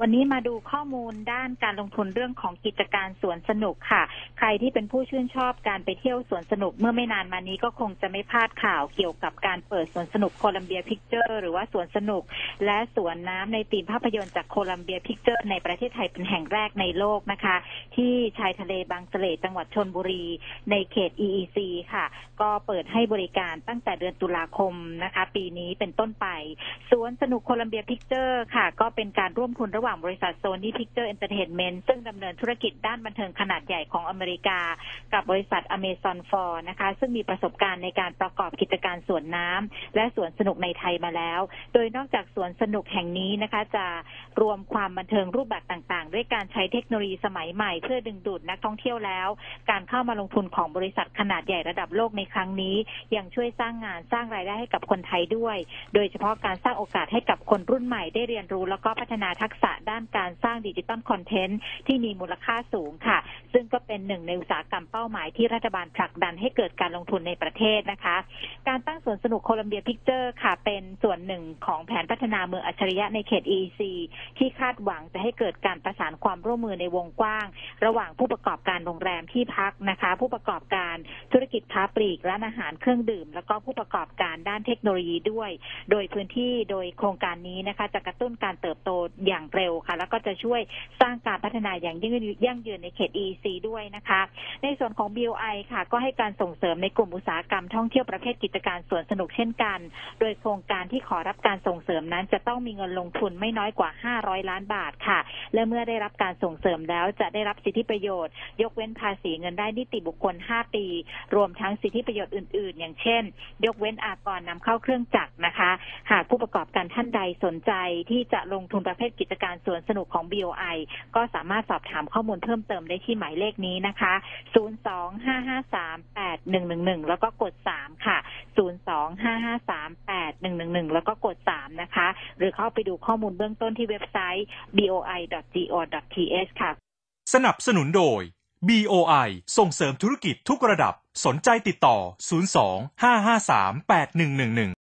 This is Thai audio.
วันนี้มาดูข้อมูลด้านการลงทุนเรื่องของกิจการสวนสนุกค่ะ ใครที่เป็นผู้ชื่นชอบการไปเที่ยวสวนสนุกเมื่อไม่นานมานี้ก็คงจะไม่พลาดข่าวเกี่ยวกับการเปิดสวนสนุก Columbia Pictures หรือว่าสวนสนุก และสวนน้ำในตีมภาพยนตร์จาก Columbia Pictures ในประเทศไทยเป็นแห่งแรกในโลกนะคะ ที่ชายทะเลบางเสร่จังหวัดชลบุรี ในเขต EEC ค่ะ ก็เปิดให้บริการตั้งแต่เดือนตุลาคมนะคะ ปีนี้เป็นต้นไป สวนสนุก Columbia Pictures ค่ะ ก็เป็นการร่วมทุนระหว่างบริษัท Sony Pictures Entertainment ซึ่งดำเนินธุรกิจด้านบันเทิงขนาดใหญ่ของอเมริกา กับบริษัท Amazon Falls นะคะ ซึ่งมีประสบการณ์ในการประกอบกิจการสวนน้ำและสวนสนุกในไทยมาแล้ว โดยนอกจากสวนสนุกแห่งนี้นะคะ จะรวมความบันเทิงรูปแบบต่างๆ ด้วยการใช้เทคโนโลยีสมัยใหม่ เพื่อดึงดูดนักท่องเที่ยวแล้ว การเข้ามาลงทุนของบริษัทขนาดใหญ่ระดับโลกในครั้งนี้ ยังช่วยสร้างงานสร้างรายได้ให้กับคนไทยด้วย โดยเฉพาะการสร้างโอกาสให้กับคนรุ่นใหม่ได้เรียนรู้แล้วก็พัฒนาทักษะด้านการสร้างดิจิตอลคอนเทนต์ที่มีมูลค่าสูงค่ะ ซึ่งก็เป็นหนึ่งในอุตสาหกรรมเป้าหมายที่รัฐบาลผลักดันให้เกิดการลงทุนในประเทศนะคะ การตั้งสวนสนุกโคลัมเบียพิกเจอร์ค่ะ เป็นส่วนหนึ่งของแผนพัฒนาเมืองอัจฉริยะในเขต EEC ที่คาดหวังจะให้เกิดการประสานความร่วมมือในวงกว้าง ระหว่างผู้ประกอบการโรงแรมที่พักนะคะ ผู้ประกอบการธุรกิจค้าปลีกร้านอาหารเครื่องดื่ม แล้วก็ผู้ประกอบการด้านเทคโนโลยีด้วย โดยพื้นที่โดยโครงการนี้นะคะ จะกระตุ้นการเติบโตอย่างเร็วค่ะ แล้วก็จะช่วยสร้างการพัฒนาอย่างยั่งยืนในเขต EC ด้วยนะคะ ในส่วนของ BOI ค่ะ ก็ให้การส่งเสริมในกลุ่มอุตสาหกรรมท่องเที่ยวประเภทกิจการสวนสนุกเช่นกัน โดยโครงการที่ขอรับการส่งเสริมนั้น จะต้องมีเงินลงทุนไม่น้อยกว่า 500 ล้านบาทค่ะ และเมื่อได้รับการส่งเสริมแล้วจะได้รับสิทธิประโยชน์ ยกเว้นภาษีเงินได้นิติบุคคล 5 ปี รวมทั้งสิทธิประโยชน์อื่น ๆ อย่างเช่น ยกเว้นอากรนำเข้าเครื่องจักรนะคะ หากผู้ประกอบการท่านใดสนใจที่จะลงทุนประเภทกิจการสวนสนุกของ BOI ก็สามารถสอบถามข้อมูลเพิ่มเติมได้ที่หมายเลขนี้นะคะ 025538111 แล้วก็กด 3 ค่ะ 025538111 แล้วก็กด 3 นะคะ หรือเข้าไปดูข้อมูลเบื้องต้นที่เว็บไซต์ boi.go.th ค่ะ สนับสนุนโดย BOI ส่งเสริมธุรกิจทุกระดับ สนใจติดต่อ 02 553 8111